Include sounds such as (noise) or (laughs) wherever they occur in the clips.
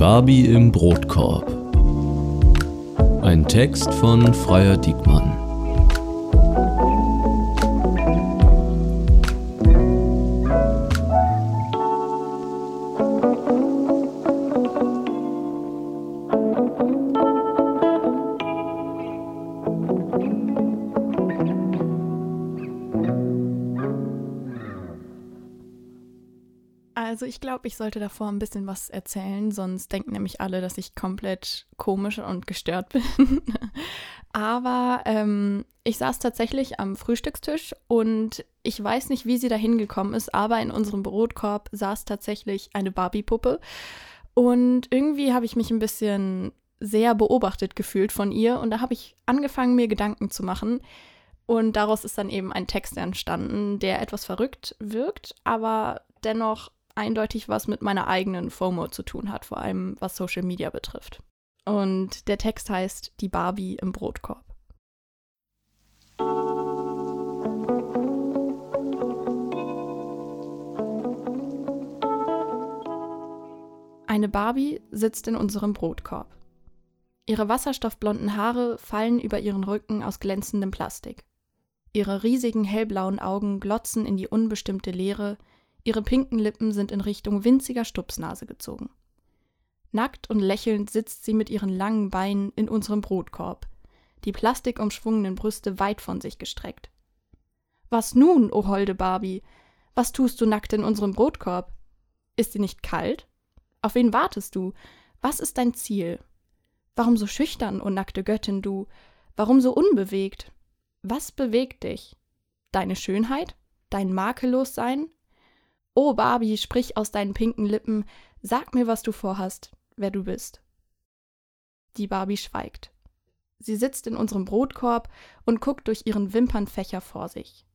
Barbie im Brotkorb. Ein Text von Freier Diekmann. Sollte davor ein bisschen was erzählen, sonst denken nämlich alle, dass ich komplett komisch und gestört bin. (laughs) Aber ähm, ich saß tatsächlich am Frühstückstisch und ich weiß nicht, wie sie da hingekommen ist, aber in unserem Brotkorb saß tatsächlich eine Barbie-Puppe. Und irgendwie habe ich mich ein bisschen sehr beobachtet gefühlt von ihr und da habe ich angefangen, mir Gedanken zu machen. Und daraus ist dann eben ein Text entstanden, der etwas verrückt wirkt, aber dennoch eindeutig was mit meiner eigenen FOMO zu tun hat, vor allem was Social Media betrifft. Und der Text heißt Die Barbie im Brotkorb. Eine Barbie sitzt in unserem Brotkorb. Ihre wasserstoffblonden Haare fallen über ihren Rücken aus glänzendem Plastik. Ihre riesigen hellblauen Augen glotzen in die unbestimmte Leere, Ihre pinken Lippen sind in Richtung winziger Stupsnase gezogen. Nackt und lächelnd sitzt sie mit ihren langen Beinen in unserem Brotkorb, die plastikumschwungenen Brüste weit von sich gestreckt. Was nun, o oh holde Barbie? Was tust du nackt in unserem Brotkorb? Ist dir nicht kalt? Auf wen wartest du? Was ist dein Ziel? Warum so schüchtern, o oh nackte Göttin du? Warum so unbewegt? Was bewegt dich? Deine Schönheit? Dein Makellossein? Oh, Barbie, sprich aus deinen pinken Lippen, sag mir, was du vorhast, wer du bist. Die Barbie schweigt. Sie sitzt in unserem Brotkorb und guckt durch ihren Wimpernfächer vor sich.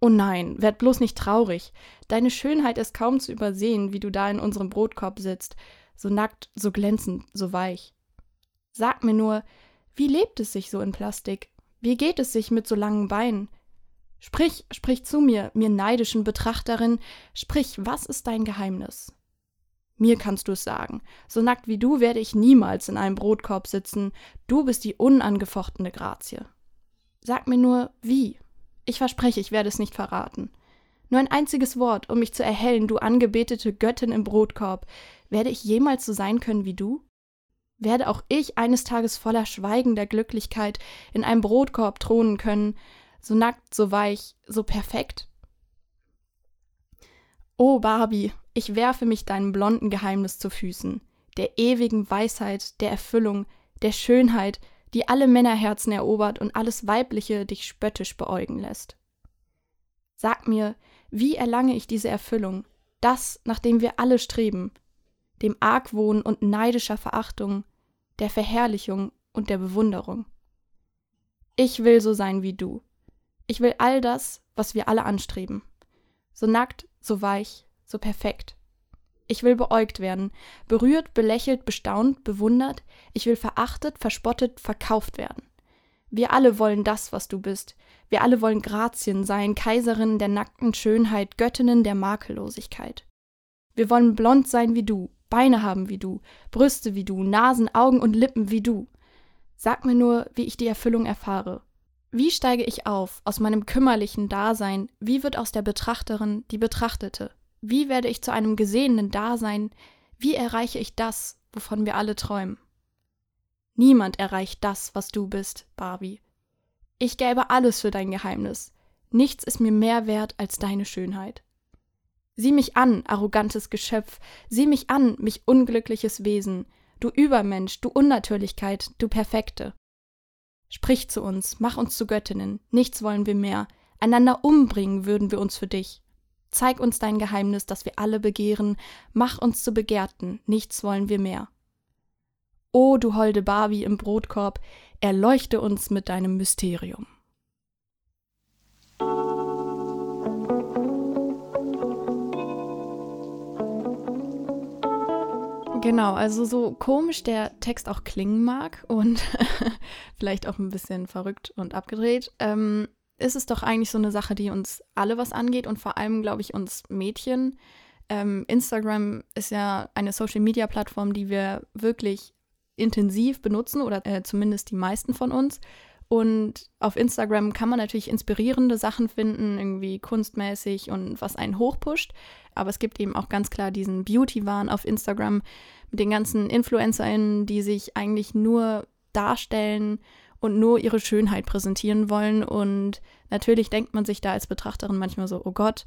Oh nein, werd bloß nicht traurig. Deine Schönheit ist kaum zu übersehen, wie du da in unserem Brotkorb sitzt, so nackt, so glänzend, so weich. Sag mir nur, wie lebt es sich so in Plastik? Wie geht es sich mit so langen Beinen? Sprich, sprich zu mir, mir neidischen Betrachterin, sprich, was ist dein Geheimnis? Mir kannst du es sagen. So nackt wie du werde ich niemals in einem Brotkorb sitzen. Du bist die unangefochtene Grazie. Sag mir nur, wie. Ich verspreche, ich werde es nicht verraten. Nur ein einziges Wort, um mich zu erhellen, du angebetete Göttin im Brotkorb. Werde ich jemals so sein können wie du? Werde auch ich eines Tages voller Schweigen der Glücklichkeit in einem Brotkorb thronen können, so nackt, so weich, so perfekt. O Barbie, ich werfe mich deinem blonden Geheimnis zu Füßen, der ewigen Weisheit, der Erfüllung, der Schönheit, die alle Männerherzen erobert und alles Weibliche dich spöttisch beäugen lässt. Sag mir, wie erlange ich diese Erfüllung, das, nach dem wir alle streben, dem Argwohn und neidischer Verachtung, der Verherrlichung und der Bewunderung. Ich will so sein wie du, ich will all das, was wir alle anstreben. So nackt, so weich, so perfekt. Ich will beäugt werden, berührt, belächelt, bestaunt, bewundert. Ich will verachtet, verspottet, verkauft werden. Wir alle wollen das, was du bist. Wir alle wollen Grazien sein, Kaiserinnen der nackten Schönheit, Göttinnen der Makellosigkeit. Wir wollen blond sein wie du, Beine haben wie du, Brüste wie du, Nasen, Augen und Lippen wie du. Sag mir nur, wie ich die Erfüllung erfahre, wie steige ich auf aus meinem kümmerlichen Dasein? Wie wird aus der Betrachterin die Betrachtete? Wie werde ich zu einem gesehenen Dasein? Wie erreiche ich das, wovon wir alle träumen? Niemand erreicht das, was du bist, Barbie. Ich gäbe alles für dein Geheimnis. Nichts ist mir mehr wert als deine Schönheit. Sieh mich an, arrogantes Geschöpf, sieh mich an, mich unglückliches Wesen, du Übermensch, du Unnatürlichkeit, du Perfekte. Sprich zu uns, mach uns zu Göttinnen, nichts wollen wir mehr, einander umbringen würden wir uns für dich. Zeig uns dein Geheimnis, das wir alle begehren, mach uns zu Begehrten, nichts wollen wir mehr. O du holde Barbie im Brotkorb, erleuchte uns mit deinem Mysterium. Genau, also so komisch der Text auch klingen mag und (laughs) vielleicht auch ein bisschen verrückt und abgedreht, ähm, ist es doch eigentlich so eine Sache, die uns alle was angeht und vor allem, glaube ich, uns Mädchen. Ähm, Instagram ist ja eine Social-Media-Plattform, die wir wirklich intensiv benutzen oder äh, zumindest die meisten von uns. Und auf Instagram kann man natürlich inspirierende Sachen finden, irgendwie kunstmäßig und was einen hochpusht. Aber es gibt eben auch ganz klar diesen Beauty-Wahn auf Instagram mit den ganzen InfluencerInnen, die sich eigentlich nur darstellen und nur ihre Schönheit präsentieren wollen. Und natürlich denkt man sich da als Betrachterin manchmal so, oh Gott,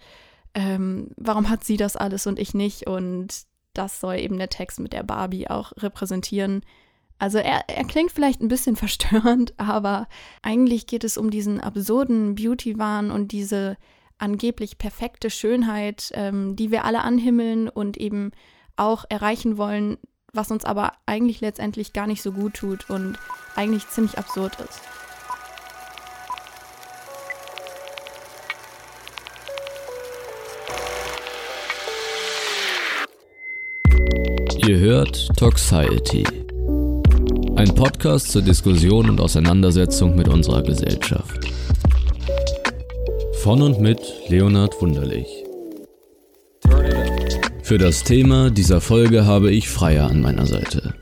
ähm, warum hat sie das alles und ich nicht? Und das soll eben der Text mit der Barbie auch repräsentieren. Also er, er klingt vielleicht ein bisschen (laughs) verstörend, aber eigentlich geht es um diesen absurden Beauty-Wahn und diese angeblich perfekte Schönheit, ähm, die wir alle anhimmeln und eben auch erreichen wollen, was uns aber eigentlich letztendlich gar nicht so gut tut und eigentlich ziemlich absurd ist. Ihr hört Toxiety ein Podcast zur Diskussion und Auseinandersetzung mit unserer Gesellschaft. Von und mit Leonhard Wunderlich. Für das Thema dieser Folge habe ich Freier an meiner Seite.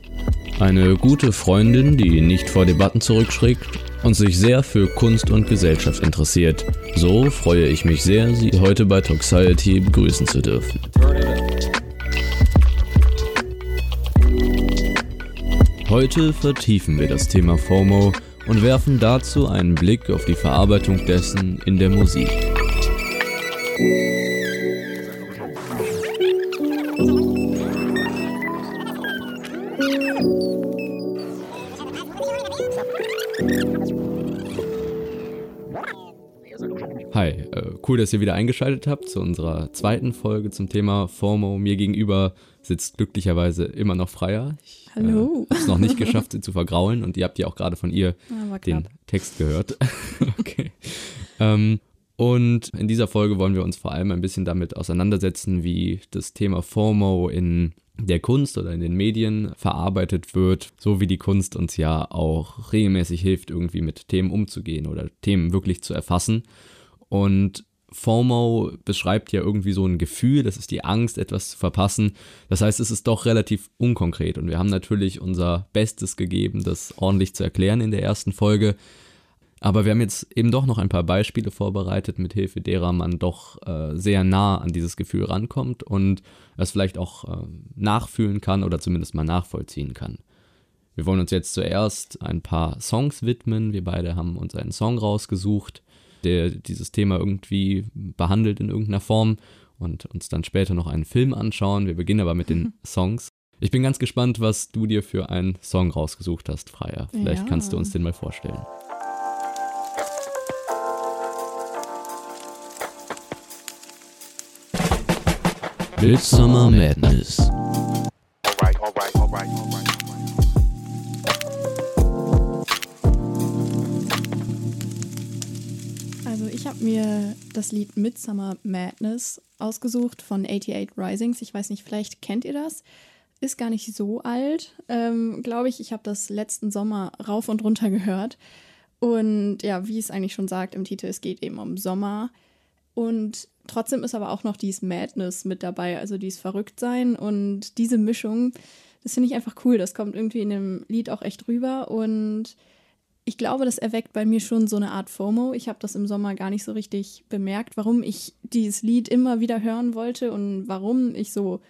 Eine gute Freundin, die nicht vor Debatten zurückschreckt und sich sehr für Kunst und Gesellschaft interessiert. So freue ich mich sehr, Sie heute bei Toxiety begrüßen zu dürfen. Heute vertiefen wir das Thema FOMO und werfen dazu einen Blick auf die Verarbeitung dessen in der Musik. Cool, dass ihr wieder eingeschaltet habt zu unserer zweiten Folge zum Thema FOMO. Mir gegenüber sitzt glücklicherweise immer noch Freier. Ich Hallo. Äh, habe es noch nicht geschafft, sie zu vergraulen und ihr habt ja auch gerade von ihr den Text gehört. (laughs) okay. Ähm, und in dieser Folge wollen wir uns vor allem ein bisschen damit auseinandersetzen, wie das Thema FOMO in der Kunst oder in den Medien verarbeitet wird, so wie die Kunst uns ja auch regelmäßig hilft, irgendwie mit Themen umzugehen oder Themen wirklich zu erfassen. Und FOMO beschreibt ja irgendwie so ein Gefühl, das ist die Angst, etwas zu verpassen. Das heißt, es ist doch relativ unkonkret und wir haben natürlich unser Bestes gegeben, das ordentlich zu erklären in der ersten Folge. Aber wir haben jetzt eben doch noch ein paar Beispiele vorbereitet, mit Hilfe derer man doch äh, sehr nah an dieses Gefühl rankommt und es vielleicht auch äh, nachfühlen kann oder zumindest mal nachvollziehen kann. Wir wollen uns jetzt zuerst ein paar Songs widmen. Wir beide haben uns einen Song rausgesucht der dieses Thema irgendwie behandelt in irgendeiner Form und uns dann später noch einen Film anschauen. Wir beginnen aber mit den (laughs) Songs. Ich bin ganz gespannt, was du dir für einen Song rausgesucht hast, Freier. Vielleicht ja. kannst du uns den mal vorstellen. Midsummer Madness. Habe mir das Lied Midsummer Madness ausgesucht von 88 Risings. Ich weiß nicht, vielleicht kennt ihr das. Ist gar nicht so alt, ähm, glaube ich. Ich habe das letzten Sommer rauf und runter gehört. Und ja, wie es eigentlich schon sagt im Titel, es geht eben um Sommer. Und trotzdem ist aber auch noch dieses Madness mit dabei, also dieses Verrücktsein. Und diese Mischung, das finde ich einfach cool. Das kommt irgendwie in dem Lied auch echt rüber. Und ich glaube, das erweckt bei mir schon so eine Art FOMO. Ich habe das im Sommer gar nicht so richtig bemerkt, warum ich dieses Lied immer wieder hören wollte und warum ich so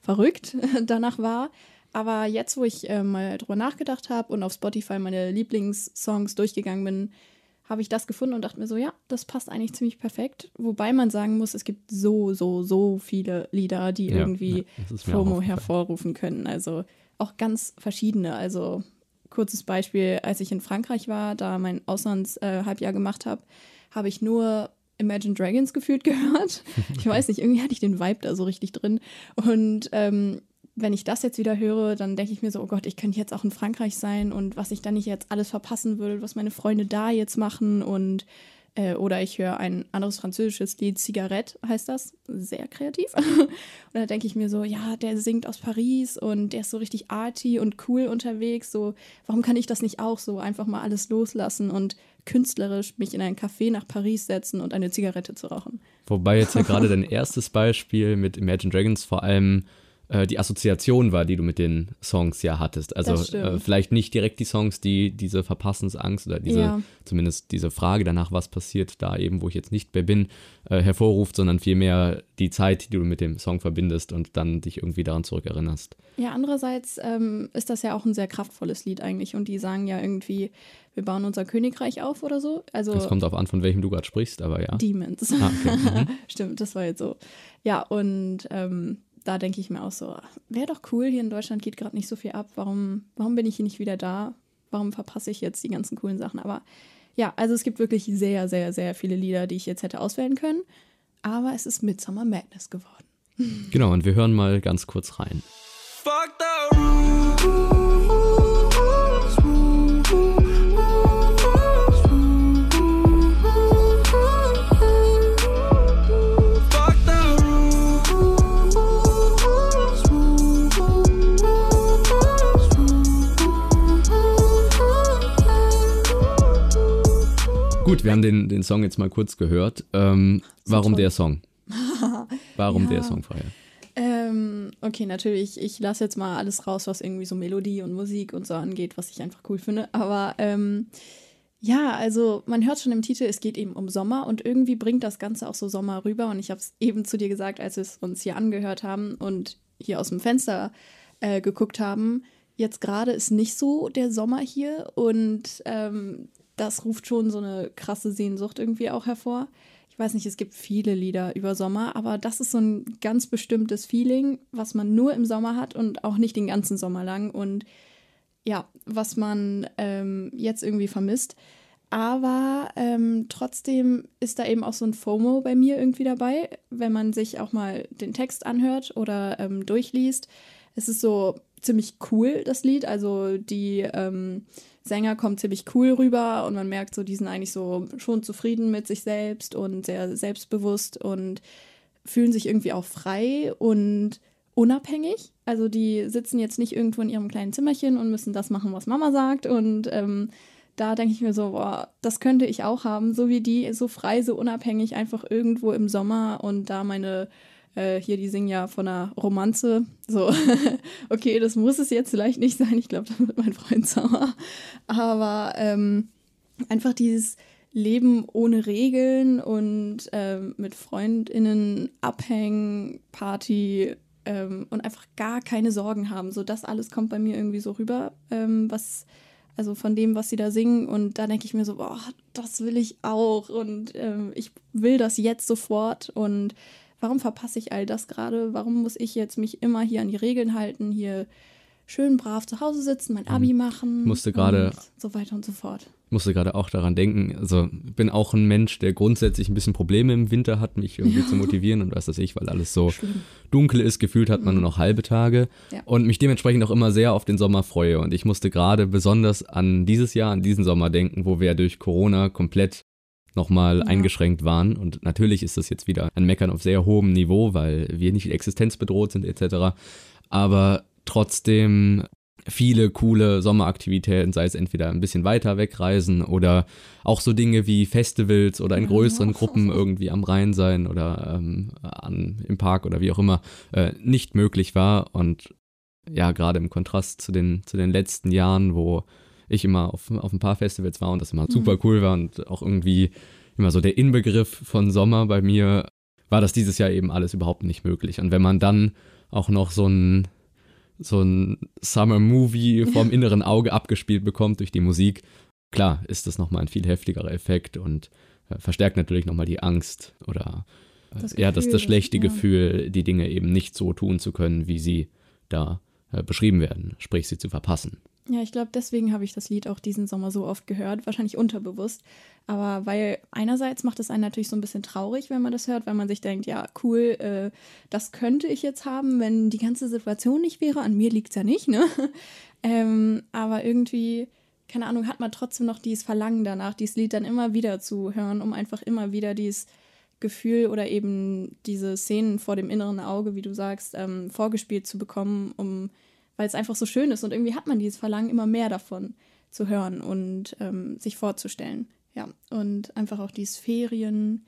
verrückt (laughs) danach war. Aber jetzt, wo ich äh, mal drüber nachgedacht habe und auf Spotify meine Lieblingssongs durchgegangen bin, habe ich das gefunden und dachte mir so, ja, das passt eigentlich ziemlich perfekt. Wobei man sagen muss, es gibt so, so, so viele Lieder, die ja, irgendwie FOMO hervorrufen können. Also auch ganz verschiedene. Also kurzes Beispiel, als ich in Frankreich war, da mein Auslandshalbjahr äh, gemacht habe, habe ich nur Imagine Dragons gefühlt (laughs) gehört. Ich weiß nicht, irgendwie hatte ich den Vibe da so richtig drin. Und ähm, wenn ich das jetzt wieder höre, dann denke ich mir so, oh Gott, ich könnte jetzt auch in Frankreich sein und was ich dann nicht jetzt alles verpassen würde, was meine Freunde da jetzt machen und Äh, oder ich höre ein anderes französisches Lied, Zigarette heißt das, sehr kreativ. (laughs) und da denke ich mir so, ja, der singt aus Paris und der ist so richtig arty und cool unterwegs. So, warum kann ich das nicht auch so einfach mal alles loslassen und künstlerisch mich in ein Café nach Paris setzen und eine Zigarette zu rauchen? Wobei jetzt ja gerade dein erstes Beispiel mit Imagine Dragons vor allem äh, die Assoziation war, die du mit den Songs ja hattest. Also äh, vielleicht nicht direkt die Songs, die diese Verpassensangst oder diese, ja. zumindest diese Frage danach, was passiert da eben, wo ich jetzt nicht mehr bin, äh, hervorruft, sondern vielmehr die Zeit, die du mit dem Song verbindest und dann dich irgendwie daran zurückerinnerst. Ja, andererseits ähm, ist das ja auch ein sehr kraftvolles Lied eigentlich und die sagen ja irgendwie, wir bauen unser Königreich auf oder so. Also das kommt darauf an, von welchem du gerade sprichst, aber ja. Demons. Ah, okay. mhm. (laughs) Stimmt, das war jetzt so. Ja, und ähm, da denke ich mir auch so, wäre doch cool, hier in Deutschland geht gerade nicht so viel ab. Warum, warum bin ich hier nicht wieder da? Warum verpasse ich jetzt die ganzen coolen Sachen? Aber ja, also es gibt wirklich sehr, sehr, sehr viele Lieder, die ich jetzt hätte auswählen können. Aber es ist Midsummer Madness geworden. Genau, und wir hören mal ganz kurz rein. Gut, wir haben den, den Song jetzt mal kurz gehört. Ähm, warum toll. der Song? (laughs) warum ja. der Song, Freier? Ähm, okay, natürlich, ich lasse jetzt mal alles raus, was irgendwie so Melodie und Musik und so angeht, was ich einfach cool finde. Aber ähm, ja, also man hört schon im Titel, es geht eben um Sommer und irgendwie bringt das Ganze auch so Sommer rüber. Und ich habe es eben zu dir gesagt, als wir es uns hier angehört haben und hier aus dem Fenster äh, geguckt haben. Jetzt gerade ist nicht so der Sommer hier und ähm, das ruft schon so eine krasse Sehnsucht irgendwie auch hervor. Ich weiß nicht, es gibt viele Lieder über Sommer, aber das ist so ein ganz bestimmtes Feeling, was man nur im Sommer hat und auch nicht den ganzen Sommer lang und ja, was man ähm, jetzt irgendwie vermisst. Aber ähm, trotzdem ist da eben auch so ein FOMO bei mir irgendwie dabei, wenn man sich auch mal den Text anhört oder ähm, durchliest. Es ist so ziemlich cool, das Lied. Also die ähm, Sänger kommen ziemlich cool rüber und man merkt so, die sind eigentlich so schon zufrieden mit sich selbst und sehr selbstbewusst und fühlen sich irgendwie auch frei und unabhängig. Also die sitzen jetzt nicht irgendwo in ihrem kleinen Zimmerchen und müssen das machen, was Mama sagt. Und ähm, da denke ich mir so, boah, das könnte ich auch haben, so wie die, so frei, so unabhängig, einfach irgendwo im Sommer und da meine äh, hier, die singen ja von einer Romanze. So, (laughs) okay, das muss es jetzt vielleicht nicht sein. Ich glaube, da wird mein Freund sauer. Aber ähm, einfach dieses Leben ohne Regeln und ähm, mit FreundInnen abhängen, Party ähm, und einfach gar keine Sorgen haben. So, das alles kommt bei mir irgendwie so rüber, ähm, was also von dem, was sie da singen. Und da denke ich mir so, boah, das will ich auch und ähm, ich will das jetzt sofort. Und warum verpasse ich all das gerade? Warum muss ich jetzt mich immer hier an die Regeln halten, hier schön brav zu Hause sitzen, mein Abi mhm. machen? Musste gerade so weiter und so fort. Musste gerade auch daran denken, also bin auch ein Mensch, der grundsätzlich ein bisschen Probleme im Winter hat, mich irgendwie ja. (laughs) zu motivieren und was weiß ich, weil alles so Schlimm. dunkel ist, gefühlt hat man nur noch halbe Tage ja. und mich dementsprechend auch immer sehr auf den Sommer freue und ich musste gerade besonders an dieses Jahr, an diesen Sommer denken, wo wir durch Corona komplett nochmal ja. eingeschränkt waren. Und natürlich ist das jetzt wieder ein Meckern auf sehr hohem Niveau, weil wir nicht existenzbedroht sind etc. Aber trotzdem viele coole Sommeraktivitäten, sei es entweder ein bisschen weiter wegreisen oder auch so Dinge wie Festivals oder in größeren Gruppen irgendwie am Rhein sein oder ähm, an, im Park oder wie auch immer, äh, nicht möglich war. Und ja, gerade im Kontrast zu den, zu den letzten Jahren, wo ich immer auf, auf ein paar Festivals war und das immer mhm. super cool war und auch irgendwie immer so der Inbegriff von Sommer bei mir, war das dieses Jahr eben alles überhaupt nicht möglich. Und wenn man dann auch noch so ein, so ein Summer-Movie (laughs) vom inneren Auge abgespielt bekommt durch die Musik, klar ist das nochmal ein viel heftigerer Effekt und äh, verstärkt natürlich nochmal die Angst oder äh, das ja, das, das schlechte ja. Gefühl, die Dinge eben nicht so tun zu können, wie sie da äh, beschrieben werden, sprich sie zu verpassen. Ja, ich glaube, deswegen habe ich das Lied auch diesen Sommer so oft gehört, wahrscheinlich unterbewusst. Aber weil einerseits macht es einen natürlich so ein bisschen traurig, wenn man das hört, weil man sich denkt, ja, cool, äh, das könnte ich jetzt haben, wenn die ganze Situation nicht wäre. An mir liegt es ja nicht, ne? (laughs) ähm, aber irgendwie keine Ahnung, hat man trotzdem noch dieses Verlangen danach, dieses Lied dann immer wieder zu hören, um einfach immer wieder dieses Gefühl oder eben diese Szenen vor dem inneren Auge, wie du sagst, ähm, vorgespielt zu bekommen, um, weil es einfach so schön ist und irgendwie hat man dieses Verlangen immer mehr davon zu hören und ähm, sich vorzustellen. Ja, und einfach auch dieses Ferien,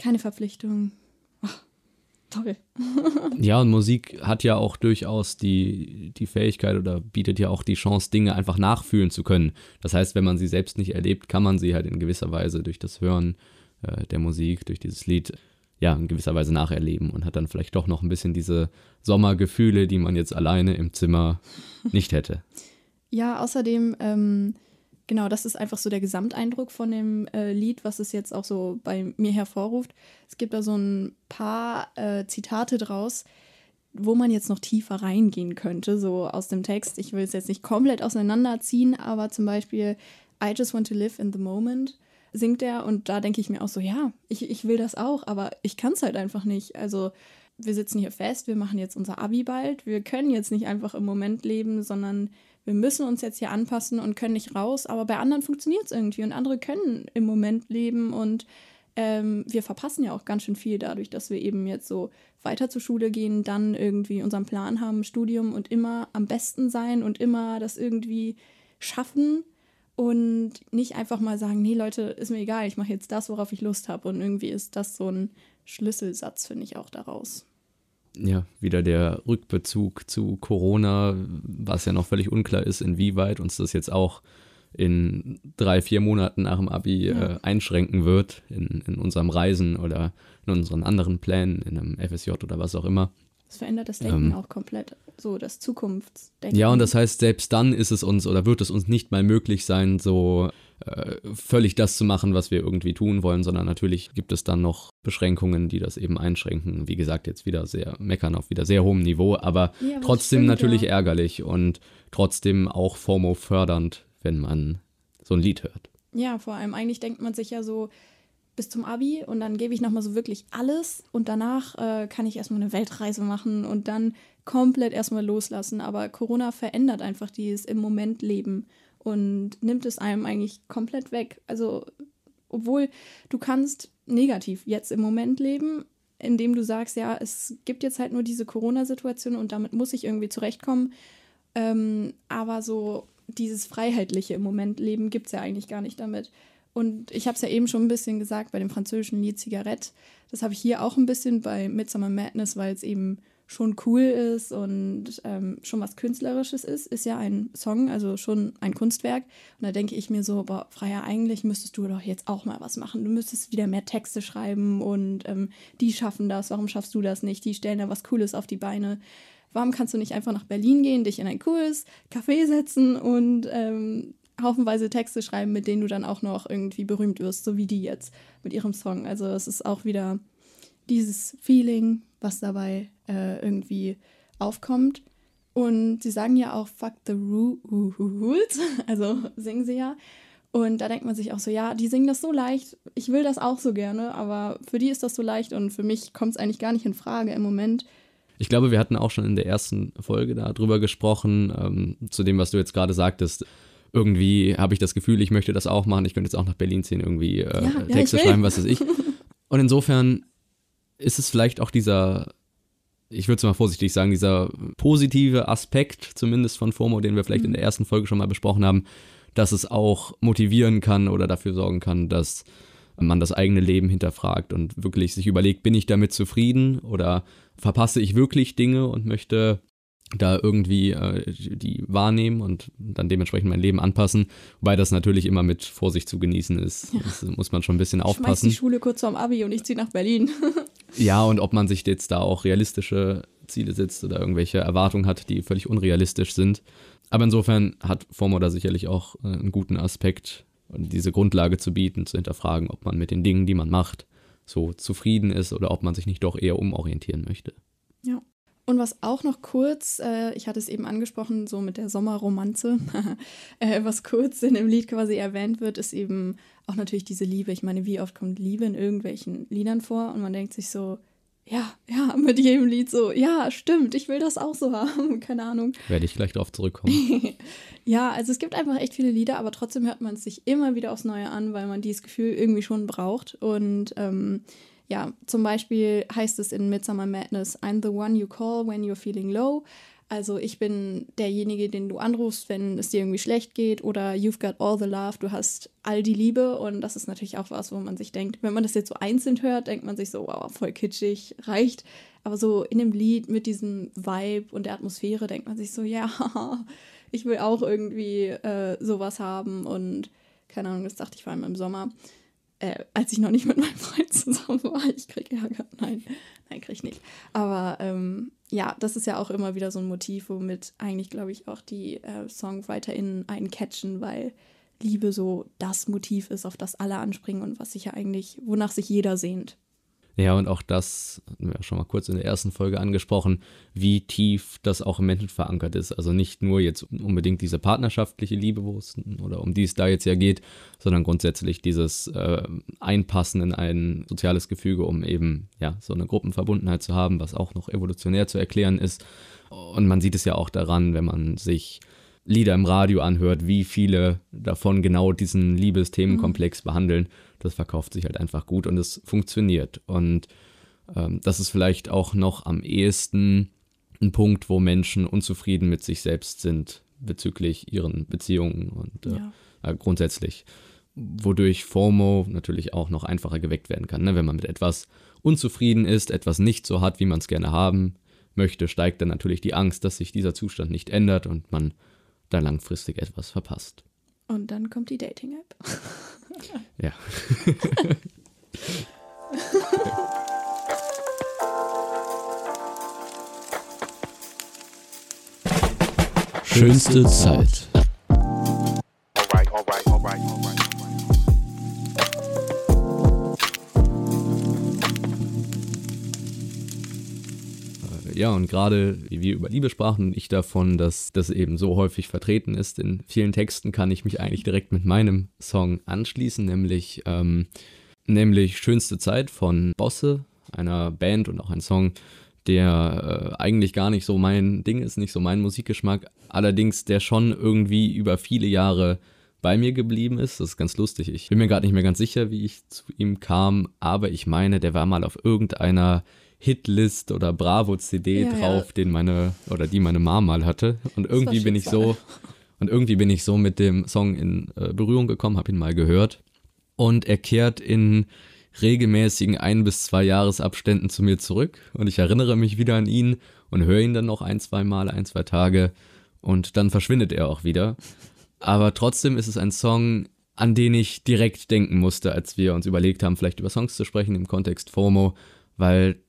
keine Verpflichtung. Toll. (laughs) ja, und Musik hat ja auch durchaus die, die Fähigkeit oder bietet ja auch die Chance, Dinge einfach nachfühlen zu können. Das heißt, wenn man sie selbst nicht erlebt, kann man sie halt in gewisser Weise durch das Hören äh, der Musik, durch dieses Lied, ja, in gewisser Weise nacherleben und hat dann vielleicht doch noch ein bisschen diese Sommergefühle, die man jetzt alleine im Zimmer nicht hätte. Ja, außerdem, ähm, genau, das ist einfach so der Gesamteindruck von dem äh, Lied, was es jetzt auch so bei mir hervorruft. Es gibt da so ein paar äh, Zitate draus, wo man jetzt noch tiefer reingehen könnte, so aus dem Text. Ich will es jetzt nicht komplett auseinanderziehen, aber zum Beispiel I just want to live in the moment singt er und da denke ich mir auch so, ja, ich, ich will das auch, aber ich kann es halt einfach nicht. Also wir sitzen hier fest, wir machen jetzt unser Abi bald, wir können jetzt nicht einfach im Moment leben, sondern wir müssen uns jetzt hier anpassen und können nicht raus, aber bei anderen funktioniert es irgendwie und andere können im Moment leben und ähm, wir verpassen ja auch ganz schön viel dadurch, dass wir eben jetzt so weiter zur Schule gehen, dann irgendwie unseren Plan haben, Studium und immer am besten sein und immer das irgendwie schaffen und nicht einfach mal sagen, nee Leute, ist mir egal, ich mache jetzt das, worauf ich Lust habe und irgendwie ist das so ein Schlüsselsatz, finde ich auch daraus ja, wieder der Rückbezug zu Corona, was ja noch völlig unklar ist, inwieweit uns das jetzt auch in drei, vier Monaten nach dem Abi ja. äh, einschränken wird in, in unserem Reisen oder in unseren anderen Plänen, in einem FSJ oder was auch immer. Das verändert das Denken ähm, auch komplett, so das Zukunftsdenken. Ja, und das heißt, selbst dann ist es uns oder wird es uns nicht mal möglich sein, so äh, völlig das zu machen, was wir irgendwie tun wollen, sondern natürlich gibt es dann noch Beschränkungen, die das eben einschränken. Wie gesagt, jetzt wieder sehr meckern auf wieder sehr hohem Niveau, aber, ja, aber trotzdem natürlich ja. ärgerlich und trotzdem auch FOMO fördernd, wenn man so ein Lied hört. Ja, vor allem eigentlich denkt man sich ja so, bis zum Abi und dann gebe ich nochmal so wirklich alles und danach äh, kann ich erstmal eine Weltreise machen und dann komplett erstmal loslassen. Aber Corona verändert einfach dieses im Moment Leben und nimmt es einem eigentlich komplett weg. Also, obwohl du kannst negativ jetzt im Moment leben, indem du sagst, ja, es gibt jetzt halt nur diese Corona-Situation und damit muss ich irgendwie zurechtkommen. Ähm, aber so dieses freiheitliche im Moment leben gibt es ja eigentlich gar nicht damit. Und ich habe es ja eben schon ein bisschen gesagt bei dem französischen Lied Zigarette. Das habe ich hier auch ein bisschen bei Midsummer Madness, weil es eben schon cool ist und ähm, schon was Künstlerisches ist, ist ja ein Song, also schon ein Kunstwerk. Und da denke ich mir so, boah, Freier, eigentlich müsstest du doch jetzt auch mal was machen. Du müsstest wieder mehr Texte schreiben und ähm, die schaffen das. Warum schaffst du das nicht? Die stellen da was Cooles auf die Beine. Warum kannst du nicht einfach nach Berlin gehen, dich in ein cooles Café setzen und ähm, haufenweise Texte schreiben, mit denen du dann auch noch irgendwie berühmt wirst, so wie die jetzt mit ihrem Song. Also es ist auch wieder dieses Feeling, was dabei äh, irgendwie aufkommt. Und sie sagen ja auch Fuck the Rules, (laughs) also singen sie ja. Und da denkt man sich auch so, ja, die singen das so leicht, ich will das auch so gerne, aber für die ist das so leicht und für mich kommt es eigentlich gar nicht in Frage im Moment. Ich glaube, wir hatten auch schon in der ersten Folge darüber gesprochen, ähm, zu dem, was du jetzt gerade sagtest. Irgendwie habe ich das Gefühl, ich möchte das auch machen, ich könnte jetzt auch nach Berlin ziehen, irgendwie äh, ja, Texte ja, schreiben, was weiß ich. (laughs) Und insofern ist es vielleicht auch dieser ich würde es mal vorsichtig sagen, dieser positive Aspekt, zumindest von FOMO, den wir vielleicht in der ersten Folge schon mal besprochen haben, dass es auch motivieren kann oder dafür sorgen kann, dass man das eigene Leben hinterfragt und wirklich sich überlegt, bin ich damit zufrieden oder verpasse ich wirklich Dinge und möchte da irgendwie äh, die wahrnehmen und dann dementsprechend mein Leben anpassen, wobei das natürlich immer mit Vorsicht zu genießen ist. Ja. Das muss man schon ein bisschen aufpassen. Ich schmeiß die Schule kurz vorm Abi und ich ziehe nach Berlin. (laughs) ja, und ob man sich jetzt da auch realistische Ziele setzt oder irgendwelche Erwartungen hat, die völlig unrealistisch sind. Aber insofern hat FOMO da sicherlich auch äh, einen guten Aspekt, diese Grundlage zu bieten, zu hinterfragen, ob man mit den Dingen, die man macht, so zufrieden ist oder ob man sich nicht doch eher umorientieren möchte. Und was auch noch kurz, äh, ich hatte es eben angesprochen, so mit der Sommerromanze, (laughs) äh, was kurz in dem Lied quasi erwähnt wird, ist eben auch natürlich diese Liebe. Ich meine, wie oft kommt Liebe in irgendwelchen Liedern vor und man denkt sich so, ja, ja, mit jedem Lied so, ja, stimmt, ich will das auch so haben, (laughs) keine Ahnung. Werde ich gleich darauf zurückkommen. (laughs) ja, also es gibt einfach echt viele Lieder, aber trotzdem hört man es sich immer wieder aufs Neue an, weil man dieses Gefühl irgendwie schon braucht. Und ähm, ja, zum Beispiel heißt es in Midsummer Madness, I'm the one you call when you're feeling low. Also ich bin derjenige, den du anrufst, wenn es dir irgendwie schlecht geht oder you've got all the love, du hast all die Liebe und das ist natürlich auch was, wo man sich denkt, wenn man das jetzt so einzeln hört, denkt man sich so, wow, voll kitschig, reicht. Aber so in dem Lied mit diesem Vibe und der Atmosphäre denkt man sich so, ja, (laughs) ich will auch irgendwie äh, sowas haben und keine Ahnung, das dachte ich vor allem im Sommer äh, als ich noch nicht mit meinem Freund zusammen war. Ich kriege Ärger. Nein, nein, kriege ich nicht. Aber ähm, ja, das ist ja auch immer wieder so ein Motiv, womit eigentlich, glaube ich, auch die äh, SongwriterInnen einen catchen, weil Liebe so das Motiv ist, auf das alle anspringen und was sich ja eigentlich, wonach sich jeder sehnt. Ja, und auch das ja schon mal kurz in der ersten Folge angesprochen, wie tief das auch im Menschen verankert ist. Also nicht nur jetzt unbedingt diese partnerschaftliche Liebe, wo es oder um die es da jetzt ja geht, sondern grundsätzlich dieses äh, Einpassen in ein soziales Gefüge, um eben ja so eine Gruppenverbundenheit zu haben, was auch noch evolutionär zu erklären ist. Und man sieht es ja auch daran, wenn man sich Lieder im Radio anhört, wie viele davon genau diesen Liebesthemenkomplex mhm. behandeln. Das verkauft sich halt einfach gut und es funktioniert. Und ähm, das ist vielleicht auch noch am ehesten ein Punkt, wo Menschen unzufrieden mit sich selbst sind bezüglich ihren Beziehungen und äh, ja. grundsätzlich. Wodurch FOMO natürlich auch noch einfacher geweckt werden kann. Ne? Wenn man mit etwas unzufrieden ist, etwas nicht so hat, wie man es gerne haben möchte, steigt dann natürlich die Angst, dass sich dieser Zustand nicht ändert und man da langfristig etwas verpasst. Und dann kommt die Dating-App. (laughs) ja. Schönste Zeit. Ja, und gerade wie wir über Liebe sprachen und ich davon, dass das eben so häufig vertreten ist in vielen Texten, kann ich mich eigentlich direkt mit meinem Song anschließen, nämlich, ähm, nämlich Schönste Zeit von Bosse, einer Band und auch ein Song, der äh, eigentlich gar nicht so mein Ding ist, nicht so mein Musikgeschmack, allerdings der schon irgendwie über viele Jahre bei mir geblieben ist. Das ist ganz lustig. Ich bin mir gerade nicht mehr ganz sicher, wie ich zu ihm kam, aber ich meine, der war mal auf irgendeiner Hitlist oder Bravo-CD ja, drauf, ja. den meine oder die meine Mom mal hatte. Und irgendwie bin ich so (laughs) und irgendwie bin ich so mit dem Song in äh, Berührung gekommen, habe ihn mal gehört. Und er kehrt in regelmäßigen ein bis zwei Jahresabständen zu mir zurück und ich erinnere mich wieder an ihn und höre ihn dann noch ein, zwei Mal, ein, zwei Tage und dann verschwindet er auch wieder. Aber trotzdem ist es ein Song, an den ich direkt denken musste, als wir uns überlegt haben, vielleicht über Songs zu sprechen im Kontext FOMO, weil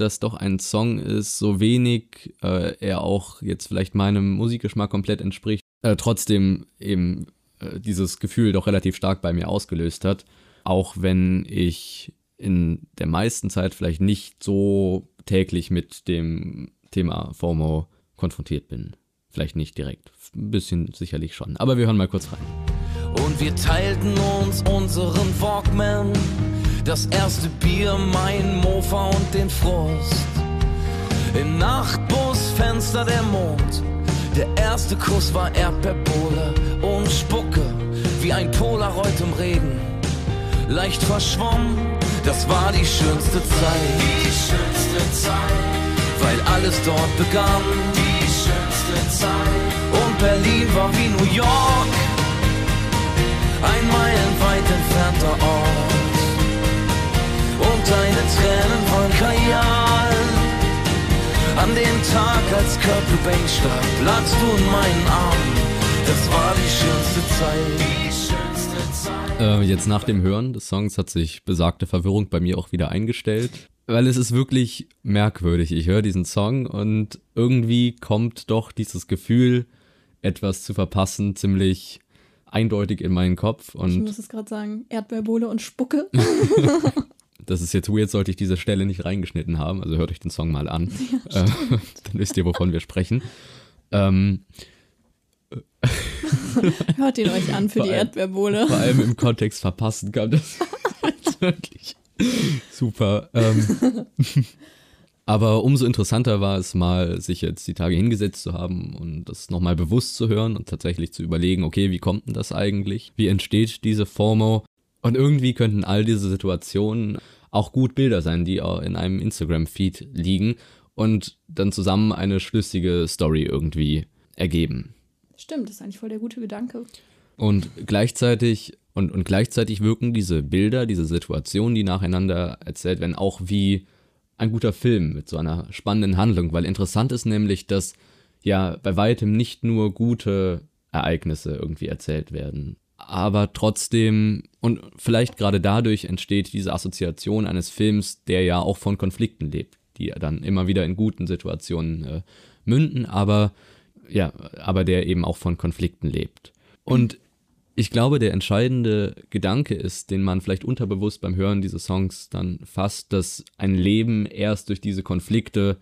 das doch ein Song ist, so wenig äh, er auch jetzt vielleicht meinem Musikgeschmack komplett entspricht, äh, trotzdem eben äh, dieses Gefühl doch relativ stark bei mir ausgelöst hat. Auch wenn ich in der meisten Zeit vielleicht nicht so täglich mit dem Thema FOMO konfrontiert bin. Vielleicht nicht direkt, ein bisschen sicherlich schon. Aber wir hören mal kurz rein. Und wir teilten uns unseren Walkman das erste Bier, mein Mofa und den Frust. Im Nachtbusfenster der Mond, der erste Kuss war Erdbeerbohle und Spucke, wie ein Polaroid im Regen. Leicht verschwommen, das war die schönste Zeit. Die schönste Zeit, weil alles dort begann. Die schönste Zeit, und Berlin war wie New York, ein meilenweit entfernter Ort und deine Tränen von Kajal. An dem Tag, als Kurt Cobain starb, lagst du in meinen Armen. Das war die schönste Zeit. Die schönste Zeit. Äh, jetzt nach dem Hören des Songs hat sich besagte Verwirrung bei mir auch wieder eingestellt. Weil es ist wirklich merkwürdig. Ich höre diesen Song und irgendwie kommt doch dieses Gefühl, etwas zu verpassen, ziemlich eindeutig in meinen Kopf. Und ich muss es gerade sagen, Erdbeerbohle und Spucke. (laughs) (laughs) das ist jetzt weird, sollte ich diese Stelle nicht reingeschnitten haben. Also hört euch den Song mal an. (laughs) Ja, äh, dann wisst ihr, wovon wir sprechen. Ähm, (laughs) Hört ihn euch an für die Erdbeerbohle. Vor allem im Kontext verpassen kam das (laughs) wirklich super. Ähm, Aber umso interessanter war es mal, sich jetzt die Tage hingesetzt zu haben und das nochmal bewusst zu hören und tatsächlich zu überlegen, okay, wie kommt denn das eigentlich? Wie entsteht diese FOMO? Und irgendwie könnten all diese Situationen auch gut Bilder sein, die in einem Instagram-Feed liegen und dann zusammen eine schlüssige Story irgendwie ergeben. Stimmt, das ist eigentlich voll der gute Gedanke. Und gleichzeitig und, und gleichzeitig wirken diese Bilder, diese Situationen, die nacheinander erzählt werden, auch wie ein guter Film mit so einer spannenden Handlung, weil interessant ist nämlich, dass ja bei weitem nicht nur gute Ereignisse irgendwie erzählt werden, aber trotzdem und vielleicht gerade dadurch entsteht diese Assoziation eines Films, der ja auch von Konflikten lebt, die dann immer wieder in guten Situationen äh, münden, aber ja, aber der eben auch von Konflikten lebt. Und ich glaube, der entscheidende Gedanke ist, den man vielleicht unterbewusst beim Hören dieses Songs dann fasst, dass ein Leben erst durch diese Konflikte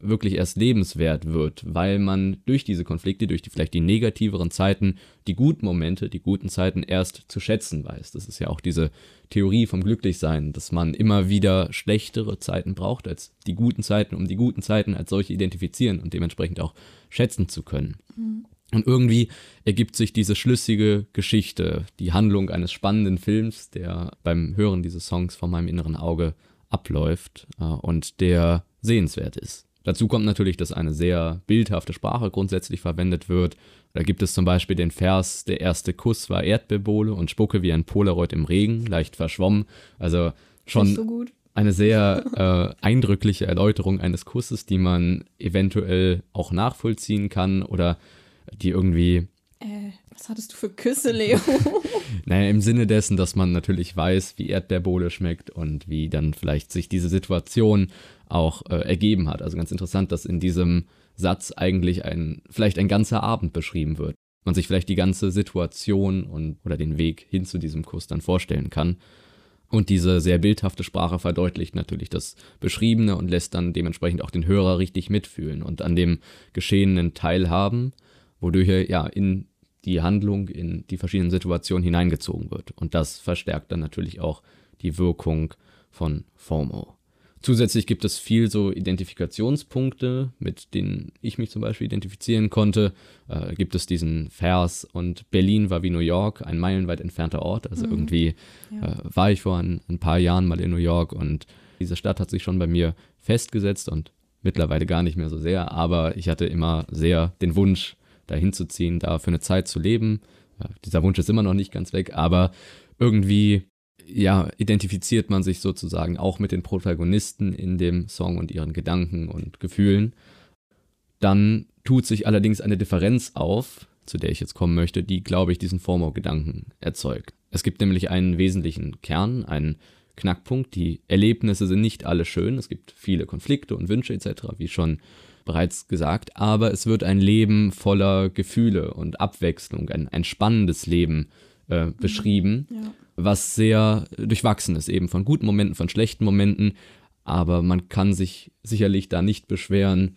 wirklich erst lebenswert wird, weil man durch diese Konflikte, durch die vielleicht die negativeren Zeiten, die guten Momente, die guten Zeiten erst zu schätzen weiß. Das ist ja auch diese Theorie vom Glücklichsein, dass man immer wieder schlechtere Zeiten braucht als die guten Zeiten, um die guten Zeiten als solche identifizieren und dementsprechend auch schätzen zu können. Mhm. Und irgendwie ergibt sich diese schlüssige Geschichte, die Handlung eines spannenden Films, der beim Hören dieses Songs vor meinem inneren Auge abläuft äh, und der sehenswert ist. Dazu kommt natürlich, dass eine sehr bildhafte Sprache grundsätzlich verwendet wird. Da gibt es zum Beispiel den Vers, der erste Kuss war Erdbeerbohle und spucke wie ein Polaroid im Regen, leicht verschwommen. Also schon so eine sehr äh, eindrückliche Erläuterung eines Kusses, die man eventuell auch nachvollziehen kann oder die irgendwie. Äh, was hattest du für Küsse, Leo? (laughs) naja, im Sinne dessen, dass man natürlich weiß, wie Erdbeerbohle schmeckt und wie dann vielleicht sich diese Situation auch äh, ergeben hat. Also ganz interessant, dass in diesem Satz eigentlich ein, vielleicht ein ganzer Abend beschrieben wird. Man sich vielleicht die ganze Situation und oder den Weg hin zu diesem Kuss dann vorstellen kann. Und diese sehr bildhafte Sprache verdeutlicht natürlich das Beschriebene und lässt dann dementsprechend auch den Hörer richtig mitfühlen und an dem Geschehenen teilhaben wodurch er ja in die Handlung, in die verschiedenen Situationen hineingezogen wird. Und das verstärkt dann natürlich auch die Wirkung von FOMO. Zusätzlich gibt es viel so Identifikationspunkte, mit denen ich mich zum Beispiel identifizieren konnte. Äh, gibt es diesen Vers und Berlin war wie New York, ein meilenweit entfernter Ort. Also mhm. irgendwie ja. äh, war ich vor ein, ein, paar Jahren mal in New York und diese Stadt hat sich schon bei mir festgesetzt und mittlerweile gar nicht mehr so sehr, aber ich hatte immer sehr den Wunsch, dahin zu ziehen, da für eine Zeit zu leben. Ja, dieser Wunsch ist immer noch nicht ganz weg, aber irgendwie ja, identifiziert man sich sozusagen auch mit den Protagonisten in dem Song und ihren Gedanken und Gefühlen. Dann tut sich allerdings eine Differenz auf, zu der ich jetzt kommen möchte, die, glaube ich, diesen Formor-Gedanken erzeugt. Es gibt nämlich einen wesentlichen Kern, einen Knackpunkt. Die Erlebnisse sind nicht alle schön. Es gibt viele Konflikte und Wünsche etc., wie schon bereits gesagt, aber es wird ein Leben voller Gefühle und Abwechslung, ein, ein spannendes Leben äh, mhm. beschrieben, ja. Was sehr durchwachsen ist, eben von guten Momenten, von schlechten Momenten, aber man kann sich sicherlich da nicht beschweren,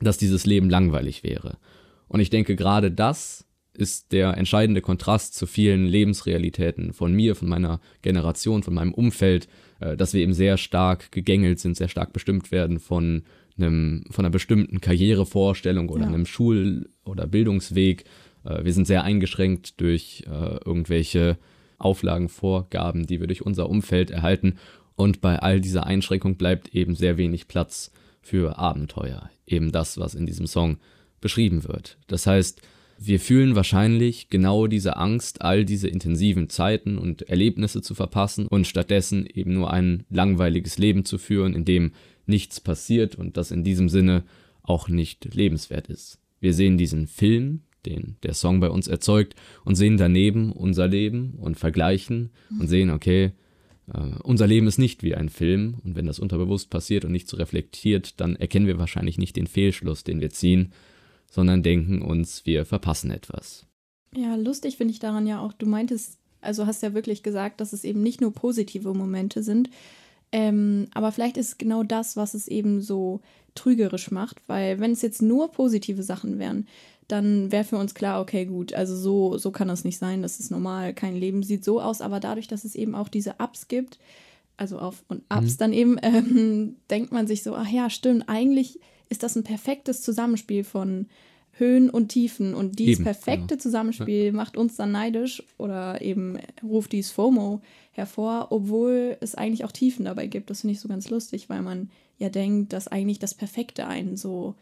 dass dieses Leben langweilig wäre. Und ich denke, gerade das ist der entscheidende Kontrast zu vielen Lebensrealitäten von mir, von meiner Generation, von meinem Umfeld, äh, dass wir eben sehr stark gegängelt sind, sehr stark bestimmt werden von einem, von einer bestimmten Karrierevorstellung oder ja. einem Schul- oder Bildungsweg. Äh, wir sind sehr eingeschränkt durch äh, irgendwelche Auflagen, Vorgaben, die wir durch unser Umfeld erhalten. Und bei all dieser Einschränkung bleibt eben sehr wenig Platz für Abenteuer. Eben das, was in diesem Song beschrieben wird. Das heißt, wir fühlen wahrscheinlich genau diese Angst, all diese intensiven Zeiten und Erlebnisse zu verpassen und stattdessen eben nur ein langweiliges Leben zu führen, in dem nichts passiert und das in diesem Sinne auch nicht lebenswert ist. Wir sehen diesen Film, den der Song bei uns erzeugt, und sehen daneben unser Leben und vergleichen und sehen, okay, äh, unser Leben ist nicht wie ein Film und wenn das unterbewusst passiert und nicht so reflektiert, dann erkennen wir wahrscheinlich nicht den Fehlschluss, den wir ziehen, sondern denken uns, wir verpassen etwas. Ja, lustig finde ich daran ja auch, du meintest, also hast ja wirklich gesagt, dass es eben nicht nur positive Momente sind, ähm, aber vielleicht ist genau das, was es eben so trügerisch macht, weil wenn es jetzt nur positive Sachen wären, dann wäre für uns klar, okay, gut, also so, so kann das nicht sein, das ist normal, kein Leben sieht so aus, aber dadurch, dass es eben auch diese Ups gibt, also auf und Ups, mhm. dann eben (laughs) ähm, denkt man sich so, ach ja, stimmt, eigentlich ist das ein perfektes Zusammenspiel von Höhen und Tiefen. Und dieses eben, perfekte genau. Zusammenspiel ja. macht uns dann neidisch oder eben ruft dieses FOMO hervor, obwohl es eigentlich auch Tiefen dabei gibt. Das finde ich so ganz lustig, weil man ja denkt, dass eigentlich das Perfekte einen so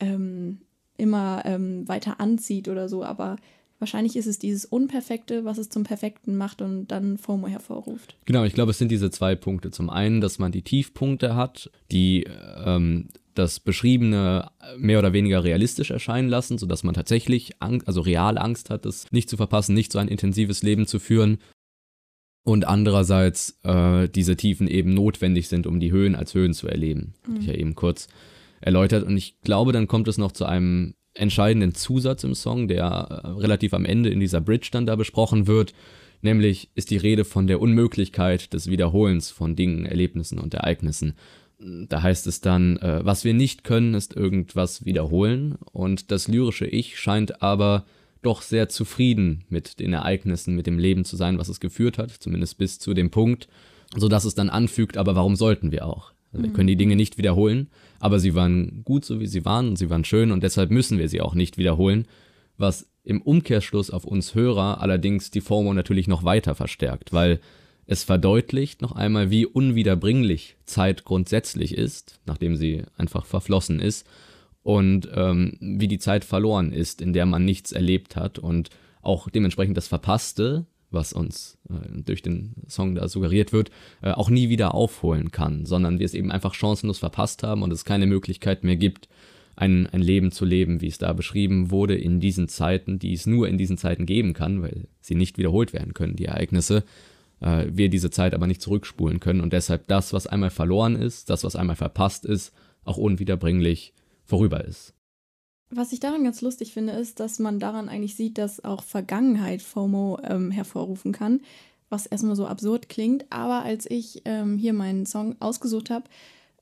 ähm, immer ähm, weiter anzieht oder so. Aber Wahrscheinlich ist es dieses Unperfekte, was es zum Perfekten macht und dann FOMO hervorruft. Genau, ich glaube, es sind diese zwei Punkte. Zum einen, dass man die Tiefpunkte hat, die ähm, das Beschriebene mehr oder weniger realistisch erscheinen lassen, sodass man tatsächlich, Angst, also real Angst hat, das nicht zu verpassen, nicht so ein intensives Leben zu führen. Und andererseits äh, diese Tiefen eben notwendig sind, um die Höhen als Höhen zu erleben. Mhm. Ich ja eben kurz erläutert. Und ich glaube, dann kommt es noch zu einem entscheidenden Zusatz im Song, der äh, relativ am Ende in dieser Bridge dann da besprochen wird. Nämlich ist die Rede von der Unmöglichkeit des Wiederholens von Dingen, Erlebnissen und Ereignissen. Da heißt es dann, äh, was wir nicht können, ist irgendwas wiederholen. Und das lyrische Ich scheint aber doch sehr zufrieden mit den Ereignissen, mit dem Leben zu sein, was es geführt hat, zumindest bis zu dem Punkt, sodass es dann anfügt, aber warum sollten wir auch? Also wir können die Dinge nicht wiederholen, aber sie waren gut, so wie sie waren und sie waren schön und deshalb müssen wir sie auch nicht wiederholen, was im Umkehrschluss auf uns Hörer allerdings die FOMO natürlich noch weiter verstärkt, weil es verdeutlicht noch einmal, wie unwiederbringlich Zeit grundsätzlich ist, nachdem sie einfach verflossen ist, und ähm, wie die Zeit verloren ist, in der man nichts erlebt hat und auch dementsprechend das Verpasste was uns äh, durch den Song da suggeriert wird, äh, auch nie wieder aufholen kann, sondern wir es eben einfach chancenlos verpasst haben und es keine Möglichkeit mehr gibt, ein, ein Leben zu leben, wie es da beschrieben wurde, in diesen Zeiten, die es nur in diesen Zeiten geben kann, weil sie nicht wiederholt werden können, die Ereignisse, äh, wir diese Zeit aber nicht zurückspulen können und deshalb das, was einmal verloren ist, das, was einmal verpasst ist, auch unwiederbringlich vorüber ist. Was ich daran ganz lustig finde, ist, dass man daran eigentlich sieht, dass auch Vergangenheit FOMO ähm, hervorrufen kann, was erstmal so absurd klingt. Aber als ich ähm, hier meinen Song ausgesucht habe,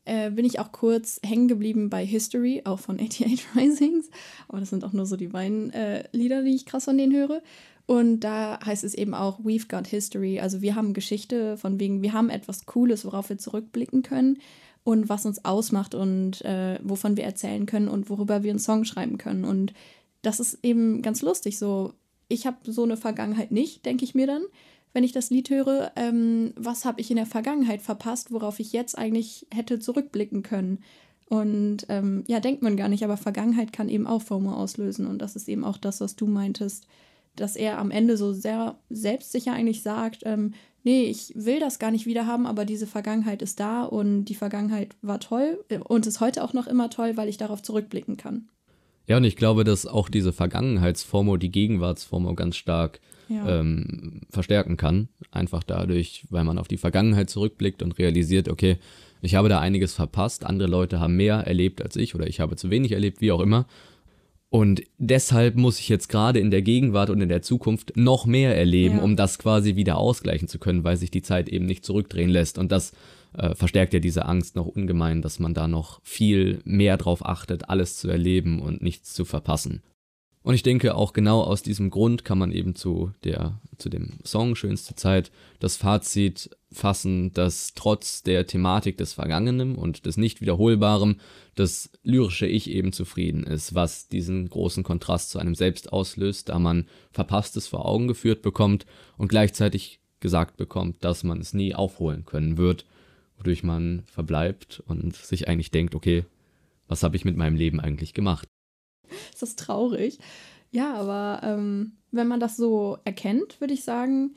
äh, bin ich auch kurz hängen geblieben bei History, auch von 88 (laughs) Risings. Aber das sind auch nur so die beiden äh, Lieder, die ich krass von denen höre. Und da heißt es eben auch, we've got history. Also wir haben Geschichte, von wegen, wir haben etwas Cooles, worauf wir zurückblicken können und was uns ausmacht und äh, wovon wir erzählen können und worüber wir einen Song schreiben können. Und das ist eben ganz lustig. So, ich habe so eine Vergangenheit nicht, denke ich mir dann, wenn ich das Lied höre. Ähm, was habe ich in der Vergangenheit verpasst, worauf ich jetzt eigentlich hätte zurückblicken können? Und ähm, ja, denkt man gar nicht, aber Vergangenheit kann eben auch FOMO auslösen. Und das ist eben auch das, was du meintest, dass er am Ende so sehr selbstsicher eigentlich sagt, ähm, nee, ich will das gar nicht wieder haben, aber diese Vergangenheit ist da und die Vergangenheit war toll äh, und ist heute auch noch immer toll, weil ich darauf zurückblicken kann. Ja, und ich glaube, dass auch diese Vergangenheitsformo die Gegenwartsformo ganz stark ja. ähm, verstärken kann. Einfach dadurch, weil man auf die Vergangenheit zurückblickt und realisiert, okay, ich habe da einiges verpasst, andere Leute haben mehr erlebt als ich oder ich habe zu wenig erlebt, wie auch immer. Und deshalb muss ich jetzt gerade in der Gegenwart und in der Zukunft noch mehr erleben, ja. um das quasi wieder ausgleichen zu können, weil sich die Zeit eben nicht zurückdrehen lässt. Und das äh, verstärkt ja diese Angst noch ungemein, dass man da noch viel mehr drauf achtet, alles zu erleben und nichts zu verpassen. Und ich denke, auch genau aus diesem Grund kann man eben zu, der, zu dem Song Schönste Zeit das Fazit fassen, dass trotz der Thematik des Vergangenen und des Nicht-Wiederholbaren das lyrische Ich eben zufrieden ist, was diesen großen Kontrast zu einem selbst auslöst, da man Verpasstes vor Augen geführt bekommt und gleichzeitig gesagt bekommt, dass man es nie aufholen können wird, wodurch man verbleibt und sich eigentlich denkt, okay, was habe ich mit meinem Leben eigentlich gemacht? ist das traurig. Ja, aber ähm, wenn man das so erkennt, würde ich sagen,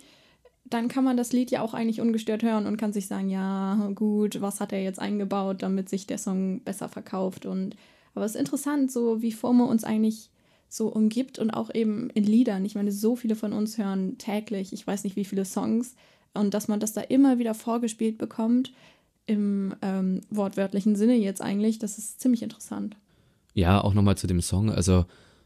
dann kann man das Lied ja auch eigentlich ungestört hören und kann sich sagen, ja, gut, was hat er jetzt eingebaut, damit sich der Song besser verkauft. Und aber es ist interessant, so wie FOMO uns eigentlich so umgibt und auch eben in Liedern. Ich meine, so viele von uns hören täglich, ich weiß nicht wie viele Songs, und dass man das da immer wieder vorgespielt bekommt, im ähm, wortwörtlichen Sinne jetzt eigentlich, das ist ziemlich interessant. Ja, auch nochmal zu dem Song. Also,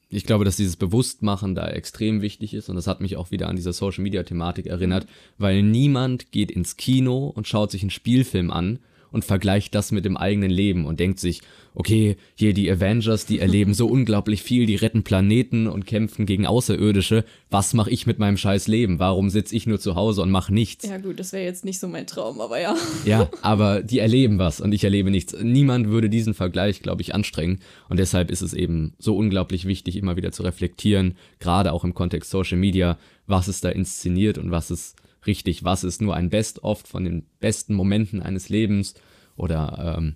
ich glaube, dass dieses Bewusstmachen da extrem wichtig ist und das hat mich auch wieder an diese Social Media Thematik erinnert, weil niemand geht ins Kino und schaut sich einen Spielfilm an und vergleicht das mit dem eigenen Leben und denkt sich, okay, hier die Avengers, die erleben so unglaublich viel, die retten Planeten und kämpfen gegen Außerirdische. Was mache ich mit meinem scheiß Leben? Warum sitze ich nur zu Hause und mache nichts? Ja gut, das wäre jetzt nicht so mein Traum, aber ja. Ja, (laughs) aber die erleben was und ich erlebe nichts. Niemand würde diesen Vergleich, glaube ich, anstrengen und deshalb ist es eben so unglaublich wichtig, immer wieder zu reflektieren, gerade auch im Kontext Social Media, was ist da inszeniert und was ist richtig, was ist nur ein Best-of von den besten Momenten eines Lebens oder ähm,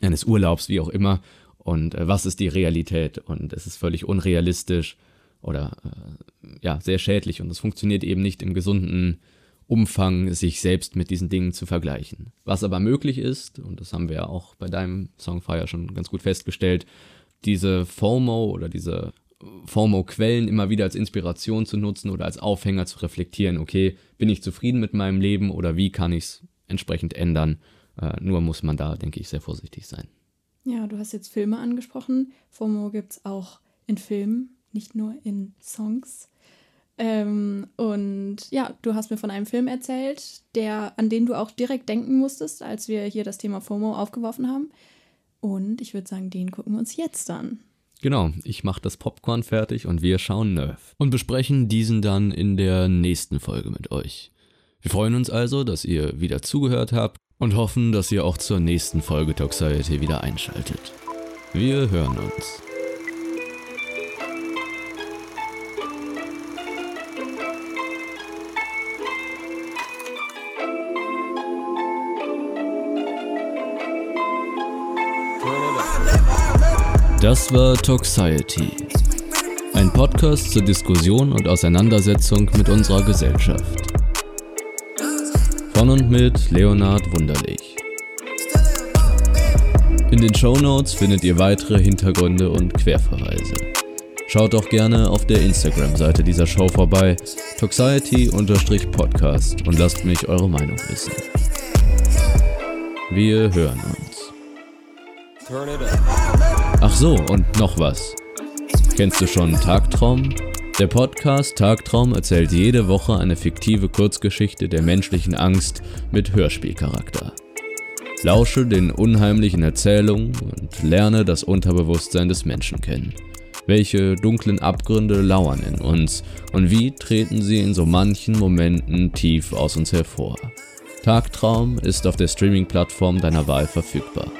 eines Urlaubs, wie auch immer, und äh, was ist die Realität. Und es ist völlig unrealistisch oder äh, ja, sehr schädlich und es funktioniert eben nicht im gesunden Umfang, sich selbst mit diesen Dingen zu vergleichen. Was aber möglich ist, und das haben wir ja auch bei deinem Songfire schon ganz gut festgestellt, diese FOMO oder diese FOMO-Quellen immer wieder als Inspiration zu nutzen oder als Aufhänger zu reflektieren, okay, bin ich zufrieden mit meinem Leben oder wie kann ich es entsprechend ändern? Äh, nur muss man da, denke ich, sehr vorsichtig sein. Ja, du hast jetzt Filme angesprochen. FOMO gibt es auch in Filmen, nicht nur in Songs. Ähm, und ja, du hast mir von einem Film erzählt, der, an den du auch direkt denken musstest, als wir hier das Thema FOMO aufgeworfen haben. Und ich würde sagen, den gucken wir uns jetzt an. Genau, ich mache das Popcorn fertig und wir schauen Nerf und besprechen diesen dann in der nächsten Folge mit euch. Wir freuen uns also, dass ihr wieder zugehört habt und hoffen, dass ihr auch zur nächsten Folge Toxiety wieder einschaltet. Wir hören uns. Das war Toxiety. Ein Podcast zur Diskussion und Auseinandersetzung mit unserer Gesellschaft. Von und mit Leonhard Wunderlich. In den Show Notes findet ihr weitere Hintergründe und Querverweise. Schaut auch gerne auf der Instagram-Seite dieser Show vorbei, Toxiety-Podcast und lasst mich eure Meinung wissen. Wir hören uns. Ach so, und noch was. Kennst du schon Tagtraum? Der Podcast Tagtraum erzählt jede Woche eine fiktive Kurzgeschichte der menschlichen Angst mit Hörspielcharakter. Lausche den unheimlichen Erzählungen und lerne das Unterbewusstsein des Menschen kennen. Welche dunklen Abgründe lauern in uns und wie treten sie in so manchen Momenten tief aus uns hervor? Tagtraum ist auf der Streaming-Plattform deiner Wahl verfügbar.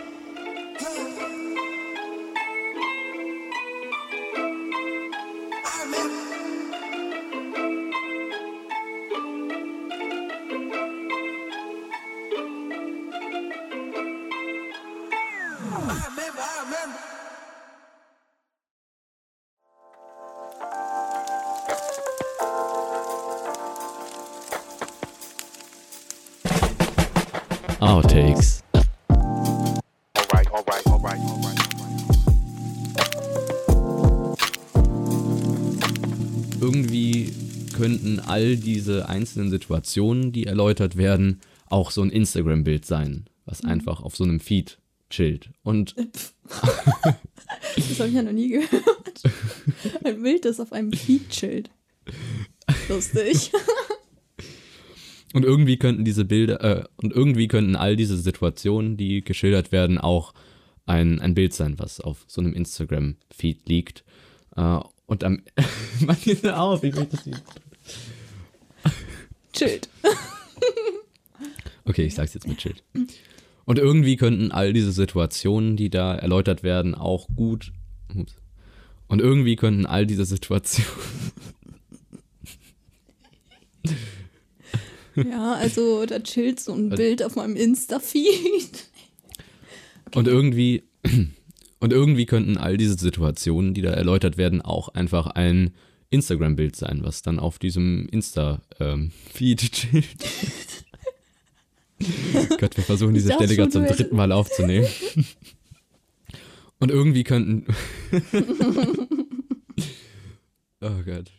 Diese einzelnen Situationen, die erläutert werden, auch so ein Instagram-Bild sein, was Mhm. einfach auf so einem Feed chillt. Und Das habe ich ja noch nie gehört. Ein Bild, das auf einem Feed chillt. Lustig. Und irgendwie könnten diese Bilder, äh, und irgendwie könnten all diese Situationen, die geschildert werden, auch ein, ein Bild sein, was auf so einem Instagram-Feed liegt. Äh, und am. (laughs) Mann, auf, ich möchte das nicht. Chillt. Okay, ich sag's jetzt mit Schild. Und irgendwie könnten all diese Situationen, die da erläutert werden, auch gut. Ups. Und irgendwie könnten all diese Situationen. Ja, also da chillt so ein Bild auf meinem Insta-Feed. Und irgendwie. Und irgendwie könnten all diese Situationen, die da erläutert werden, auch einfach ein Instagram-Bild sein, was dann auf diesem Insta-Feed (laughs) chillt. Gott, wir versuchen diese Stelle gerade zum dritten Mal aufzunehmen. Und irgendwie könnten. (laughs) (laughs) oh Gott.